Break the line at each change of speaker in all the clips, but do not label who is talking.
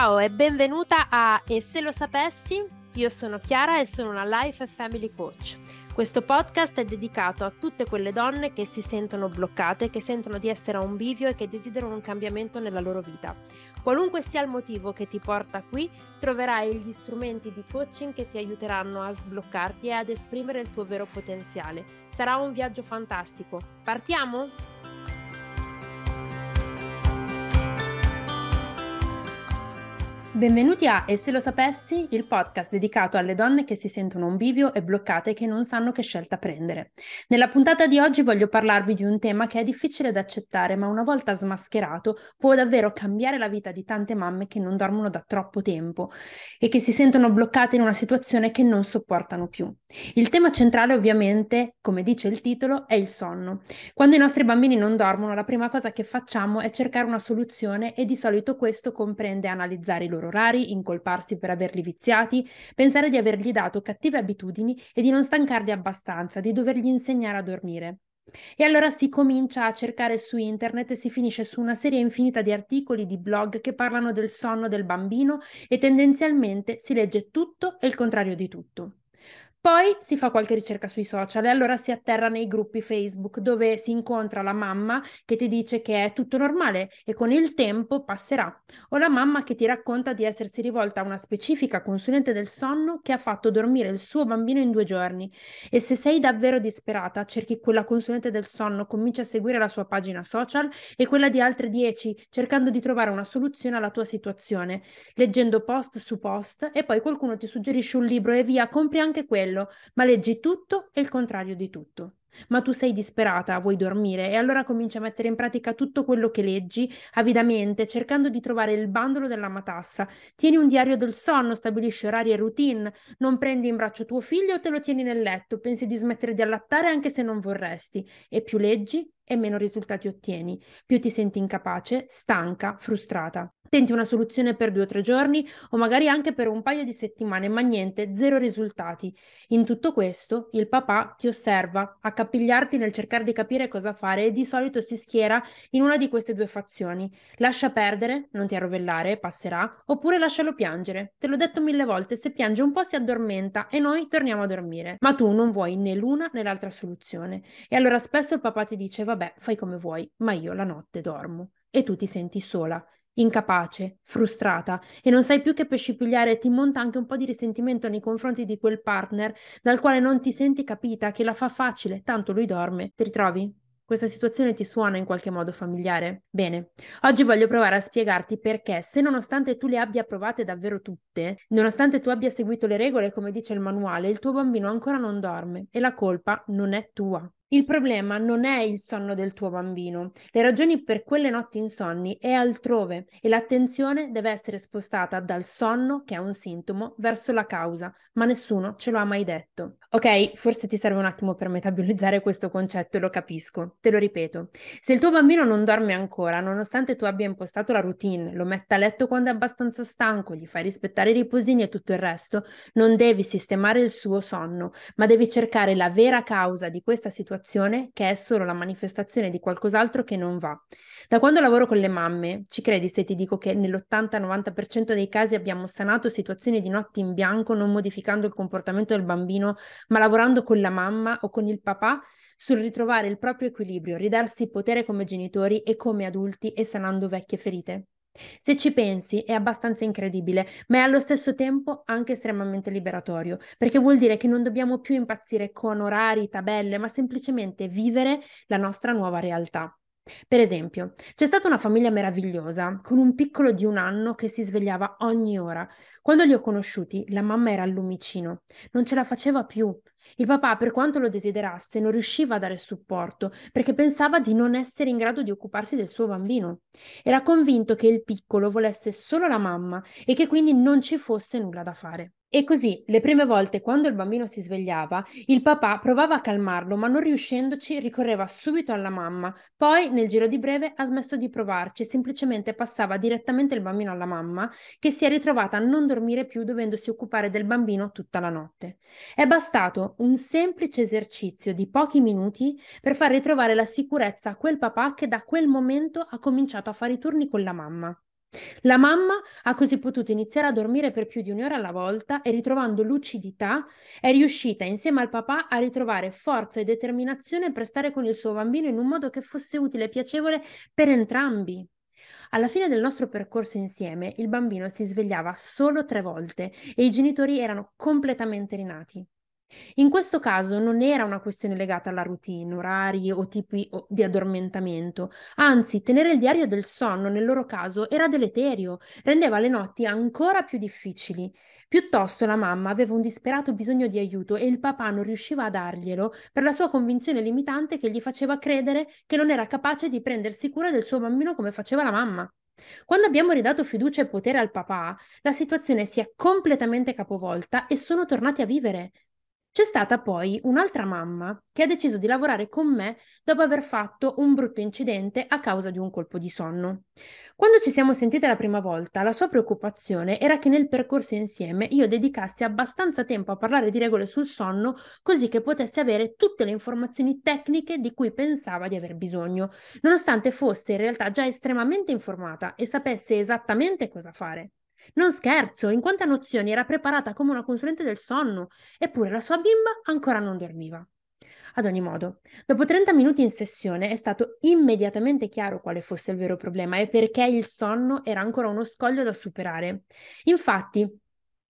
Ciao e benvenuta a E se lo sapessi? Io sono Chiara e sono una Life Family Coach. Questo podcast è dedicato a tutte quelle donne che si sentono bloccate, che sentono di essere a un bivio e che desiderano un cambiamento nella loro vita. Qualunque sia il motivo che ti porta qui, troverai gli strumenti di coaching che ti aiuteranno a sbloccarti e ad esprimere il tuo vero potenziale. Sarà un viaggio fantastico. Partiamo? Benvenuti a E se lo sapessi, il podcast dedicato alle donne che si sentono un bivio e bloccate che non sanno che scelta prendere. Nella puntata di oggi voglio parlarvi di un tema che è difficile da accettare, ma una volta smascherato può davvero cambiare la vita di tante mamme che non dormono da troppo tempo e che si sentono bloccate in una situazione che non sopportano più. Il tema centrale ovviamente, come dice il titolo, è il sonno. Quando i nostri bambini non dormono, la prima cosa che facciamo è cercare una soluzione e di solito questo comprende analizzare i loro orari, incolparsi per averli viziati, pensare di avergli dato cattive abitudini e di non stancarli abbastanza, di dovergli insegnare a dormire. E allora si comincia a cercare su internet e si finisce su una serie infinita di articoli, di blog che parlano del sonno del bambino e tendenzialmente si legge tutto e il contrario di tutto. Poi si fa qualche ricerca sui social e allora si atterra nei gruppi Facebook dove si incontra la mamma che ti dice che è tutto normale e con il tempo passerà, o la mamma che ti racconta di essersi rivolta a una specifica consulente del sonno che ha fatto dormire il suo bambino in due giorni. E se sei davvero disperata, cerchi quella consulente del sonno, comincia a seguire la sua pagina social e quella di altre dieci, cercando di trovare una soluzione alla tua situazione, leggendo post su post e poi qualcuno ti suggerisce un libro e via, compri anche quello quello, ma leggi tutto e il contrario di tutto. Ma tu sei disperata, vuoi dormire e allora cominci a mettere in pratica tutto quello che leggi avidamente, cercando di trovare il bandolo della matassa. Tieni un diario del sonno, stabilisci orari e routine, non prendi in braccio tuo figlio o te lo tieni nel letto, pensi di smettere di allattare anche se non vorresti. E più leggi e meno risultati ottieni, più ti senti incapace, stanca, frustrata. Tenti una soluzione per due o tre giorni o magari anche per un paio di settimane, ma niente, zero risultati. In tutto questo, il papà ti osserva, accapigliarti nel cercare di capire cosa fare e di solito si schiera in una di queste due fazioni. Lascia perdere, non ti arrovellare, passerà, oppure lascialo piangere. Te l'ho detto mille volte, se piange un po' si addormenta e noi torniamo a dormire. Ma tu non vuoi né l'una né l'altra soluzione. E allora spesso il papà ti dice, vabbè, fai come vuoi, ma io la notte dormo. E tu ti senti sola incapace, frustrata e non sai più che pesci pigliare ti monta anche un po' di risentimento nei confronti di quel partner dal quale non ti senti capita, che la fa facile, tanto lui dorme. Ti ritrovi? Questa situazione ti suona in qualche modo familiare? Bene, oggi voglio provare a spiegarti perché, se nonostante tu le abbia provate davvero tutte, nonostante tu abbia seguito le regole come dice il manuale, il tuo bambino ancora non dorme e la colpa non è tua. Il problema non è il sonno del tuo bambino, le ragioni per quelle notti insonni è altrove e l'attenzione deve essere spostata dal sonno, che è un sintomo, verso la causa, ma nessuno ce lo ha mai detto. Ok, forse ti serve un attimo per metabolizzare questo concetto e lo capisco. Te lo ripeto, se il tuo bambino non dorme ancora, nonostante tu abbia impostato la routine, lo metta a letto quando è abbastanza stanco, gli fai rispettare i riposini e tutto il resto, non devi sistemare il suo sonno, ma devi cercare la vera causa di questa situazione situazione che è solo la manifestazione di qualcos'altro che non va. Da quando lavoro con le mamme, ci credi se ti dico che nell'80-90% dei casi abbiamo sanato situazioni di notti in bianco non modificando il comportamento del bambino, ma lavorando con la mamma o con il papà sul ritrovare il proprio equilibrio, ridarsi potere come genitori e come adulti e sanando vecchie ferite? Se ci pensi è abbastanza incredibile, ma è allo stesso tempo anche estremamente liberatorio, perché vuol dire che non dobbiamo più impazzire con orari, tabelle, ma semplicemente vivere la nostra nuova realtà. Per esempio, c'è stata una famiglia meravigliosa con un piccolo di un anno che si svegliava ogni ora. Quando li ho conosciuti, la mamma era al lumicino, non ce la faceva più. Il papà, per quanto lo desiderasse, non riusciva a dare supporto perché pensava di non essere in grado di occuparsi del suo bambino. Era convinto che il piccolo volesse solo la mamma e che quindi non ci fosse nulla da fare. E così, le prime volte quando il bambino si svegliava, il papà provava a calmarlo, ma non riuscendoci ricorreva subito alla mamma. Poi, nel giro di breve, ha smesso di provarci e semplicemente passava direttamente il bambino alla mamma, che si è ritrovata a non dormire più dovendosi occupare del bambino tutta la notte. È bastato un semplice esercizio di pochi minuti per far ritrovare la sicurezza a quel papà che da quel momento ha cominciato a fare i turni con la mamma. La mamma ha così potuto iniziare a dormire per più di un'ora alla volta e ritrovando lucidità è riuscita insieme al papà a ritrovare forza e determinazione per stare con il suo bambino in un modo che fosse utile e piacevole per entrambi. Alla fine del nostro percorso insieme il bambino si svegliava solo tre volte e i genitori erano completamente rinati. In questo caso non era una questione legata alla routine, orari o tipi di addormentamento, anzi tenere il diario del sonno nel loro caso era deleterio, rendeva le notti ancora più difficili. Piuttosto la mamma aveva un disperato bisogno di aiuto e il papà non riusciva a darglielo per la sua convinzione limitante che gli faceva credere che non era capace di prendersi cura del suo bambino come faceva la mamma. Quando abbiamo ridato fiducia e potere al papà, la situazione si è completamente capovolta e sono tornati a vivere. C'è stata poi un'altra mamma che ha deciso di lavorare con me dopo aver fatto un brutto incidente a causa di un colpo di sonno. Quando ci siamo sentite la prima volta, la sua preoccupazione era che nel percorso insieme io dedicassi abbastanza tempo a parlare di regole sul sonno così che potesse avere tutte le informazioni tecniche di cui pensava di aver bisogno, nonostante fosse in realtà già estremamente informata e sapesse esattamente cosa fare. Non scherzo, in quante nozioni era preparata come una consulente del sonno, eppure la sua bimba ancora non dormiva. Ad ogni modo, dopo 30 minuti in sessione è stato immediatamente chiaro quale fosse il vero problema e perché il sonno era ancora uno scoglio da superare. Infatti,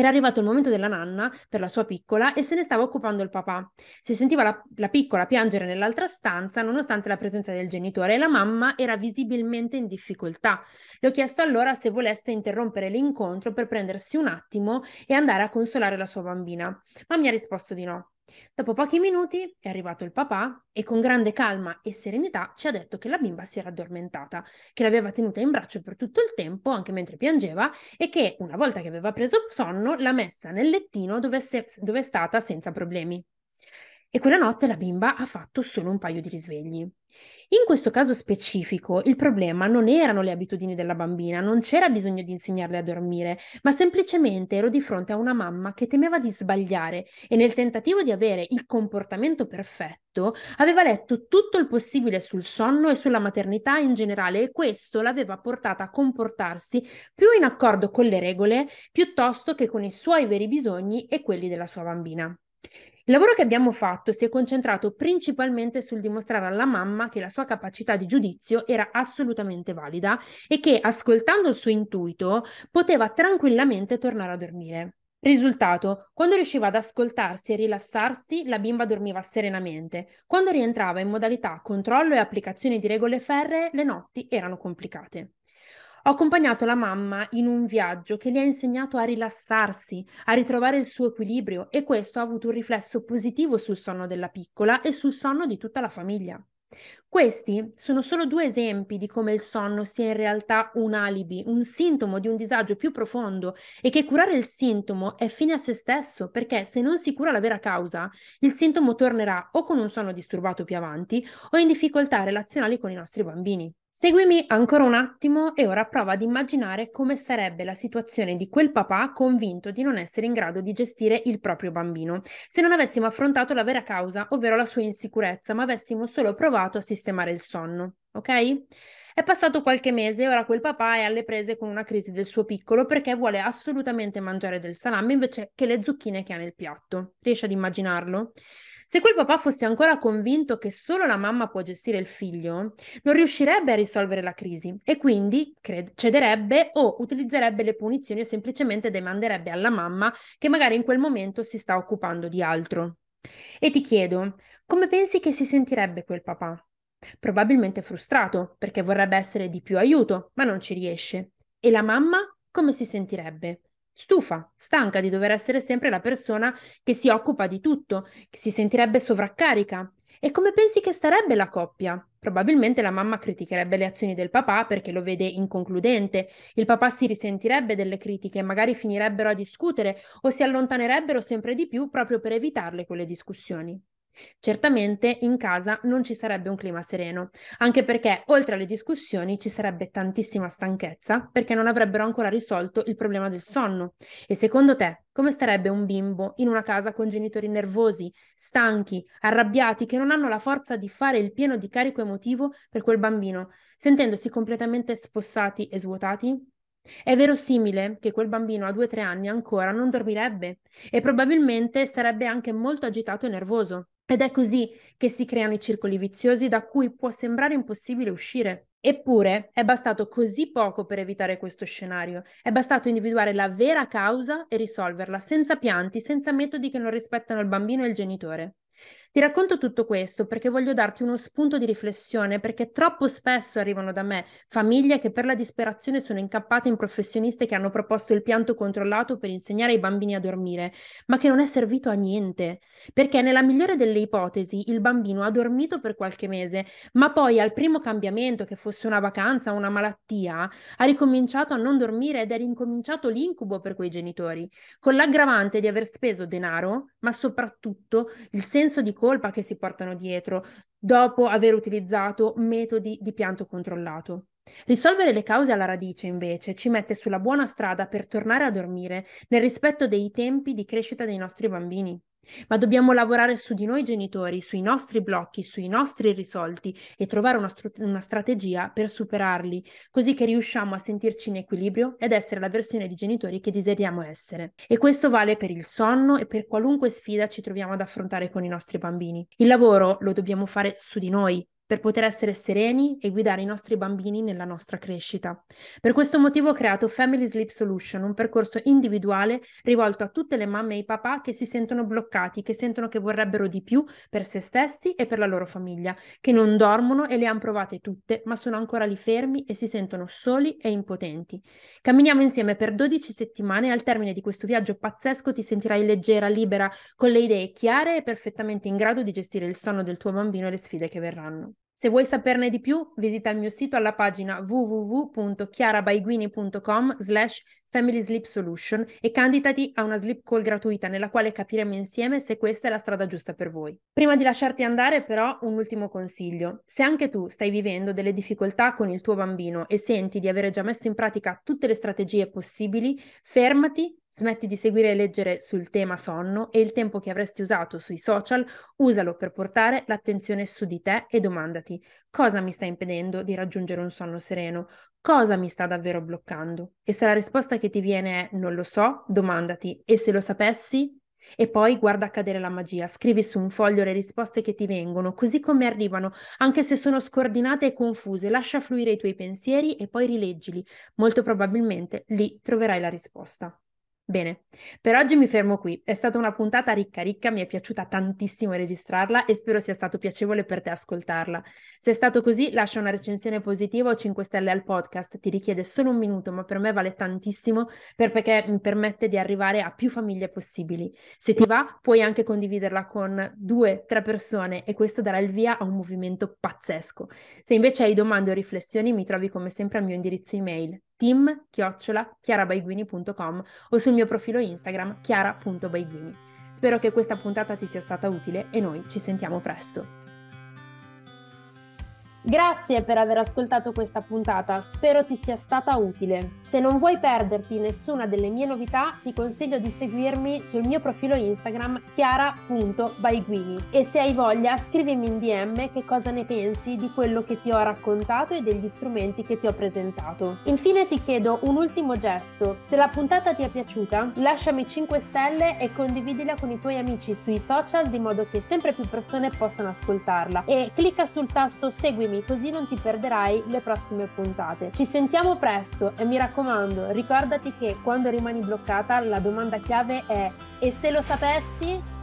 era arrivato il momento della nanna per la sua piccola e se ne stava occupando il papà. Si sentiva la, la, piccola piangere nell'altra stanza nonostante la presenza del genitore e la mamma era visibilmente in difficoltà. Le ho chiesto allora se volesse interrompere l'incontro per prendersi un attimo e andare a consolare la sua bambina, ma mi ha risposto di no. Dopo pochi minuti è arrivato il papà e con grande calma e serenità ci ha detto che la bimba si era addormentata, che l'aveva tenuta in braccio per tutto il tempo, anche mentre piangeva, e che una volta che aveva preso sonno l'ha messa nel lettino dove, se- dove è stata senza problemi. E quella notte la bimba ha fatto solo un paio di risvegli. In questo caso specifico, il problema non erano le abitudini della bambina, non c'era bisogno di insegnarle a dormire, ma semplicemente ero di fronte a una mamma che temeva di sbagliare e nel tentativo di avere il comportamento perfetto aveva letto tutto il possibile sul sonno e sulla maternità in generale e questo l'aveva portata a comportarsi più in accordo con le regole piuttosto che con i suoi veri bisogni e quelli della sua bambina. Il lavoro che abbiamo fatto si è concentrato principalmente sul dimostrare alla mamma che la sua capacità di giudizio era assolutamente valida e che, ascoltando il suo intuito, poteva tranquillamente tornare a dormire. Risultato, quando riusciva ad ascoltarsi e rilassarsi, la bimba dormiva serenamente. Quando rientrava in modalità controllo e applicazione di regole ferree, le notti erano complicate. Ho accompagnato la mamma in un viaggio che le ha insegnato a rilassarsi, a ritrovare il suo equilibrio e questo ha avuto un riflesso positivo sul sonno della piccola e sul sonno di tutta la famiglia. Questi sono solo due esempi di come il sonno sia in realtà un alibi, un sintomo di un disagio più profondo e che curare il sintomo è fine a se stesso perché se non si cura la vera causa, il sintomo tornerà o con un sonno disturbato più avanti o in difficoltà relazionali con i nostri bambini. Seguimi ancora un attimo e ora prova ad immaginare come sarebbe la situazione di quel papà convinto di non essere in grado di gestire il proprio bambino, se non avessimo affrontato la vera causa, ovvero la sua insicurezza, ma avessimo solo provato a sistemare il sonno, ok? È passato qualche mese e ora quel papà è alle prese con una crisi del suo piccolo perché vuole assolutamente mangiare del salame invece che le zucchine che ha nel piatto. Riesci ad immaginarlo? Se quel papà fosse ancora convinto che solo la mamma può gestire il figlio, non riuscirebbe a risolvere la crisi e quindi cred- cederebbe o utilizzerebbe le punizioni o semplicemente demanderebbe alla mamma che magari in quel momento si sta occupando di altro. E ti chiedo, come pensi che si sentirebbe quel papà? Probabilmente frustrato, perché vorrebbe essere di più aiuto, ma non ci riesce. E la mamma come si sentirebbe? stufa, stanca di dover essere sempre la persona che si occupa di tutto, che si sentirebbe sovraccarica. E come pensi che starebbe la coppia? Probabilmente la mamma criticherebbe le azioni del papà perché lo vede inconcludente, il papà si risentirebbe delle critiche, magari finirebbero a discutere o si allontanerebbero sempre di più proprio per evitarle quelle discussioni. Certamente in casa non ci sarebbe un clima sereno, anche perché oltre alle discussioni ci sarebbe tantissima stanchezza perché non avrebbero ancora risolto il problema del sonno. E secondo te, come starebbe un bimbo in una casa con genitori nervosi, stanchi, arrabbiati, che non hanno la forza di fare il pieno di carico emotivo per quel bambino, sentendosi completamente spossati e svuotati? È verosimile che quel bambino a 2-3 anni ancora non dormirebbe e probabilmente sarebbe anche molto agitato e nervoso. Ed è così che si creano i circoli viziosi da cui può sembrare impossibile uscire. Eppure è bastato così poco per evitare questo scenario. È bastato individuare la vera causa e risolverla senza pianti, senza metodi che non rispettano il bambino e il genitore. Ti racconto tutto questo perché voglio darti uno spunto di riflessione, perché troppo spesso arrivano da me famiglie che per la disperazione sono incappate in professioniste che hanno proposto il pianto controllato per insegnare ai bambini a dormire, ma che non è servito a niente, perché nella migliore delle ipotesi il bambino ha dormito per qualche mese, ma poi al primo cambiamento, che fosse una vacanza o una malattia, ha ricominciato a non dormire ed è ricominciato l'incubo per quei genitori, con l'aggravante di aver speso denaro, ma soprattutto il senso di colpa che si portano dietro dopo aver utilizzato metodi di pianto controllato. Risolvere le cause alla radice, invece, ci mette sulla buona strada per tornare a dormire nel rispetto dei tempi di crescita dei nostri bambini. Ma dobbiamo lavorare su di noi genitori, sui nostri blocchi, sui nostri risolti e trovare una, str- una, strategia per superarli, così che riusciamo a sentirci in equilibrio ed essere la versione di genitori che desideriamo essere. E questo vale per il sonno e per qualunque sfida ci troviamo ad affrontare con i nostri bambini. Il lavoro lo dobbiamo fare su di noi, per poter essere sereni e guidare i nostri bambini nella nostra crescita. Per questo motivo ho creato Family Sleep Solution, un percorso individuale rivolto a tutte le mamme e i papà che si sentono bloccati, che sentono che vorrebbero di più per se stessi e per la loro famiglia, che non dormono e le hanno provate tutte, ma sono ancora lì fermi e si sentono soli e impotenti. Camminiamo insieme per 12 settimane e al termine di questo viaggio pazzesco ti sentirai leggera, libera, con le idee chiare e perfettamente in grado di gestire il sonno del tuo bambino e le sfide che verranno. Se vuoi saperne di più, visita il mio sito alla pagina www.chiarabaiguini.com slash Family Sleep Solution e candidati a una sleep call gratuita nella quale capiremo insieme se questa è la strada giusta per voi. Prima di lasciarti andare però un ultimo consiglio. Se anche tu stai vivendo delle difficoltà con il tuo bambino e senti di avere già messo in pratica tutte le strategie possibili, fermati Smetti di seguire e leggere sul tema sonno e il tempo che avresti usato sui social usalo per portare l'attenzione su di te e domandati cosa mi sta impedendo di raggiungere un sonno sereno, cosa mi sta davvero bloccando. E se la risposta che ti viene è non lo so, domandati e se lo sapessi? E poi guarda accadere la magia, scrivi su un foglio le risposte che ti vengono, così come arrivano, anche se sono scordinate e confuse, lascia fluire i tuoi pensieri e poi rileggili. Molto probabilmente lì troverai la risposta. Bene, per oggi mi fermo qui. È stata una puntata ricca ricca, mi è piaciuta tantissimo registrarla e spero sia stato piacevole per te ascoltarla. Se è stato così, lascia una recensione positiva o 5 stelle al podcast. Ti richiede solo un minuto, ma per me vale tantissimo perché mi permette di arrivare a più famiglie possibili. Se ti va, puoi anche condividerla con due, tre persone e questo darà il via a un movimento pazzesco. Se invece hai domande o riflessioni, mi trovi come sempre al mio indirizzo email team-chiarabaiguini.com o sul mio profilo Instagram chiara.baiguini. Spero che questa puntata ti sia stata utile e noi ci sentiamo presto. Grazie per aver ascoltato questa puntata, spero ti sia stata utile. Se non vuoi perderti nessuna delle mie novità, ti consiglio di seguirmi sul mio profilo Instagram chiara.baiguini e se hai voglia scrivimi in DM che cosa ne pensi di quello che ti ho raccontato e degli strumenti che ti ho presentato. Infine ti chiedo un ultimo gesto, se la puntata ti è piaciuta lasciami 5 stelle e condividila con i tuoi amici sui social di modo che sempre più persone possano ascoltarla e clicca sul tasto seguimi seguimi così non ti perderai le prossime puntate. Ci sentiamo presto e mi raccomando, ricordati che quando rimani bloccata la domanda chiave è e se lo sapessi?